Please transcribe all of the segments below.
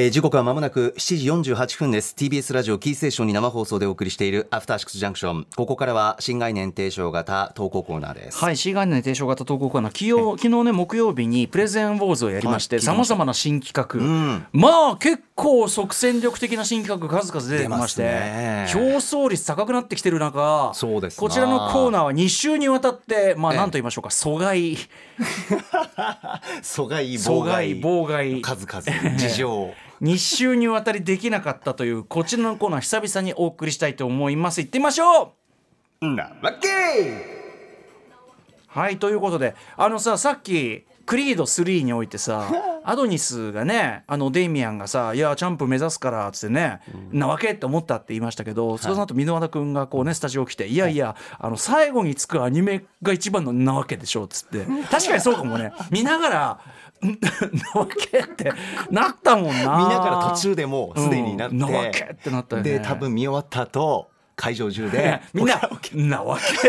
えー時刻はまもなく7時48分です。TBS ラジオキーステーションに生放送でお送りしているアフターシックスジャンクション。ここからは新概念提唱型投稿コーナーです。はい、シーガーネ提唱型投稿コーナー、昨日昨日ね木曜日にプレゼンウォーズをやりまして、はいさまざまな新企画、ん。まあ結構即戦力的な新企画数々出てきまして、競争率高くなってきてる中、そうですな。こちらのコーナーは2週にわたって、まあええ。何と言いましょうか、阻害、阻害阻妨害。害、妨害。数々。事情2週にわたりできなかったというこちらのコーナー久々にお送りしたいと思います。行ってみましょう。なわけ？はいということであのささっきクリード3においてさ アドニスがねあのデイミアンがさ「いやチャンプ目指すから」っつってね、なわけって思ったって言いましたけど、その後箕輪田君がこうねスタジオ来て「いやいやあの最後につくアニメが一番のなわけでしょ」っつって。確かにそうかもね。見ながら「ん なわけ」ってなったもんな。見ながら途中でもうすでになって、うんなわけってなったよね。で多分見終わった後会場中でみんな「なわけ」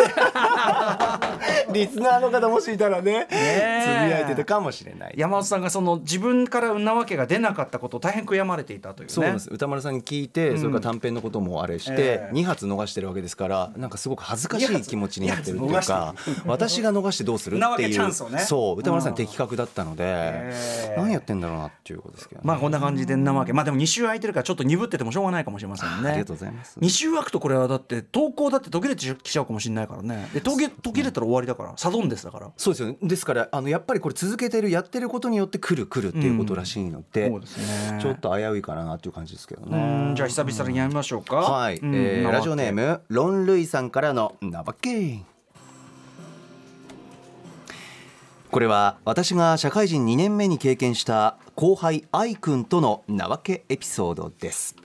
リスナーの方もしいたらねつぶえやいてたかもしれない。山本さんがその自分からなわけが出なかったことを大変悔やまれていたというね。そうです。歌丸さんに聞いて、それから短編のこともあれして、ええ。2発逃してるわけですからなんかすごく恥ずかしい気持ちになってるっていうか私が逃してどうするっていうね。そう歌丸さん的確だったので、ええ。何やってんだろうなっていうことですけどね、まあこんな感じでなわけ。まあでも2週空いてるからちょっと鈍っててもしょうがないかもしれませんね。ありがとうございます。2週空くとこれはだって投稿だって途切れちゃうかもしれないからね。で途切途切れたら終わりだからサドンデスだから。そうですよね。ですからあのやっぱりこれ続けてるやってることによって来る来るっていうことらしいので,、そうですね。ちょっと危ういかなっていう感じですけどうねんじゃあ久々にやりましょうか。はい、うんえラジオネームロン・ルイさんからの「なわけ」これは私が社会人2年目に経験した後輩愛くんとのなわけエピソードです。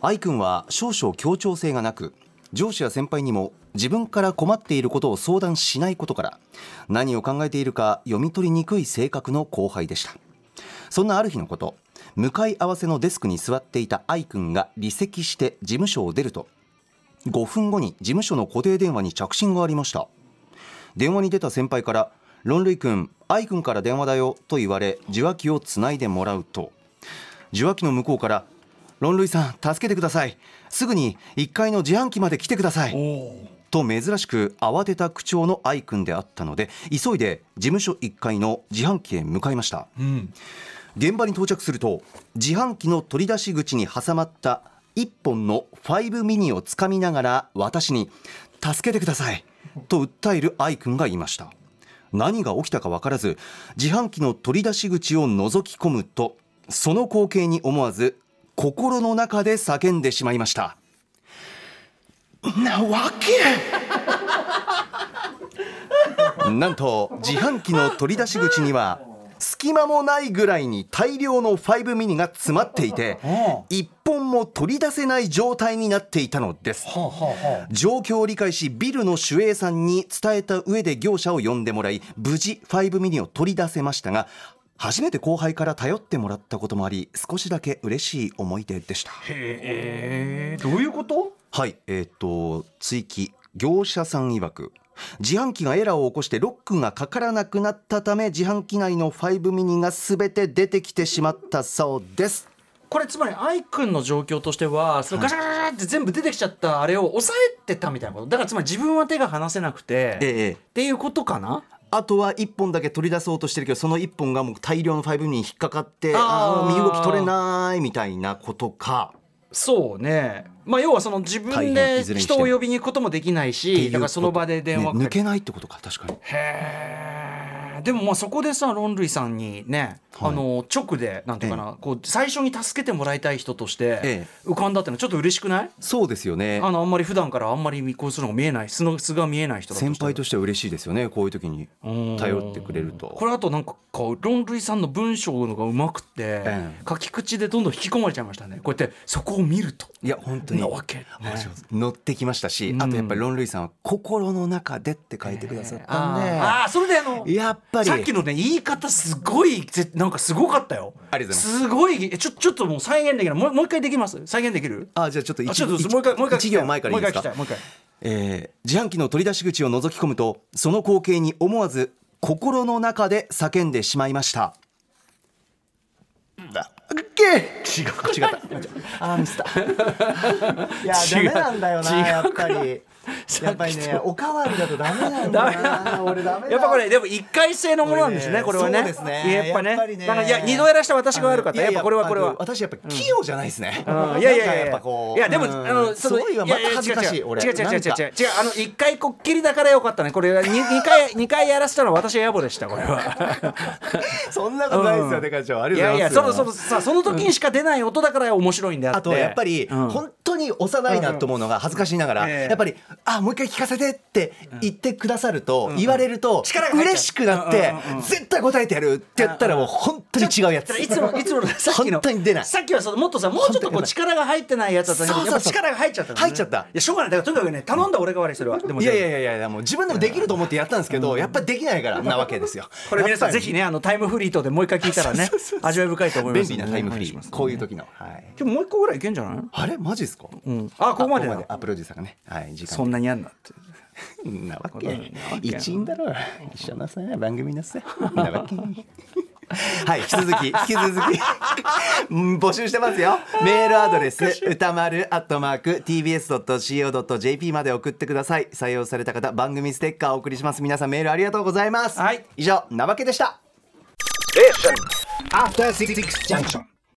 愛くんは少々協調性がなく上司や先輩にも自分から困っていることを相談しないことから何を考えているか読み取りにくい性格の後輩でした。そんなある日のこと向かい合わせのデスクに座っていた愛くんが離席して事務所を出ると5分後に事務所の固定電話に着信がありました。電話に出た先輩から「ロンルイ君愛くんから電話だよ」と言われ受話器をつないでもらうと受話器の向こうから「ロンルイさん助けてください。すぐに1階の自販機まで来てください」と珍しく慌てた口調の愛くんであったので急いで事務所1階の自販機へ向かいました、現場に到着すると自販機の取り出し口に挟まった1本の5ミニをつかみながら私に「助けてください」と訴える愛くんがいました。何が起きたか分からず自販機の取り出し口を覗き込むとその光景に思わず心の中で叫んでしまいました。なわけ？なんと自販機の取り出し口には隙間もないぐらいに大量の5ミニが詰まっていて一本も取り出せない状態になっていたのです。状況を理解しビルの守衛さんに伝えた上で業者を呼んでもらい無事5ミニを取り出せましたが初めて後輩から頼ってもらったこともあり少しだけ嬉しい思い出でした。へえどういうこと？はいえっ、と追記業者さん曰く。自販機がエラーを起こしてロックがかからなくなったため自販機内の5ミニが全て出てきてしまったそうです。これつまり愛くんの状況としてはそのガシャガシャガシャって全部出てきちゃったあれを抑えてたみたいなこと。だからつまり自分は手が離せなくて、ええっていうことかな？あとは1本だけ取り出そうとしてるけどその1本がもう大量の5ミニに引っかかってあー。あー身動き取れないみたいなことかそうね。まあ要はその自分で人を呼びに行くこともできないしだからその場で電話ね抜けないってことか確かに。へええでもまあそこでさロンルイさんにね、あの直でなんていうかな、こう最初に助けてもらいたい人としてえ浮かんだってのはちょっと嬉しくない？そうですよね。あのあんまり普段からあんまりこうするのが見えない素の素が見えない人先輩としては嬉しいですよねこういう時に頼ってくれると。これあとなんかこうロンルイさんの文章のがうまくて、ええ。書き口でどんどん引き込まれちゃいましたね。こうやってそこを見ると。いや本当に。なわけ、ね。乗ってきましたし、あとやっぱりロン・ルイさんは「心の中で」って書いてくださったんで、ああそれであのやっぱり。さっきのね言い方すごいぜなんかすごかったよ。ありがとうございます。すごいえちょちょっともう再現できないもうもう一回できます？再現できる？あじゃあちょっと一あちょっと一もう一回もう一回一行前からいいですか？もう一回えー自販機の取り出し口を覗き込むとその光景に思わず心の中で叫んでしまいました。だ。っけ違う違った。あーミスった。いやダメなんだよなやっぱりやっぱりねおかわりだとダメなんだな俺ダメだ。やっぱこれでも一回性のものなんですねこれはね。ね。やっぱね。やっぱりね。なんかいや二度やらした私が悪かった。やっぱこれはこれは。私やっぱ器用じゃないですね、うん。いやいやいやや。っぱこう。いやでも、うん。あのそれはまた恥ずかしいやや俺。違う違う違う違う。違うあの一回こっきりだからよかったね。これは二二回 二回やらせたのは私は野暮でしたこれは。そんなことないですよ、デカ長ありいやいがとうございますやそのそのさその時にしか出ない音だから面白いんであって。あとやっぱりうん。本当に幼いなと思うのが恥ずかしいながら、ええやっぱり「あもう一回聞かせて」って言ってくださると、言われるとう。嬉しくなって、絶対答えてやるって言ったらもう本当に違うやつ。いつもいつもの さっきの本当に出ない。さっきはそのもっとさもうちょっとこう力が入ってないやつだったんだけどやっぱそうそう力が入っちゃったね。入っちゃった。いやしょうがない。だからとにかくね頼んだ俺が悪いそれはでもいやいやいやいやもう自分でもできると思ってやったんですけど、やっぱりできないからなわけですよ。これ皆さんぜひねあのタイムフリートでもう一回聞いたらね 味わい深いと思います便利なタイムフリー、お願いしますこういう時の、はい、今日もう一個ぐらいいけんじゃない？あれ？マジですか、うん。あここまでだ。ああプロデューサーがね。はい時間。そんなにやんなって。なわけ一員だろ。う一緒のさ番組のさなわけはい引き続き引き続きうん募集してますよ。メールアドレス歌丸アットマーク tbs.co.jp まで送ってください。採用された方番組ステッカーをお送りします。皆さんメールありがとうございます、はい。以上なわけでした。After Six Junction.